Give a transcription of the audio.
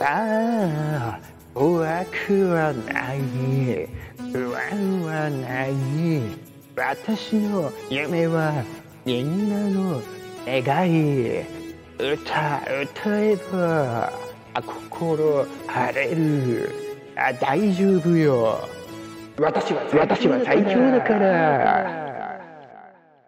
ああ怖くはない。不安はない。私の夢はみんなの願い。歌歌えば心晴れる。あ大丈夫よ。私は私は最強だから。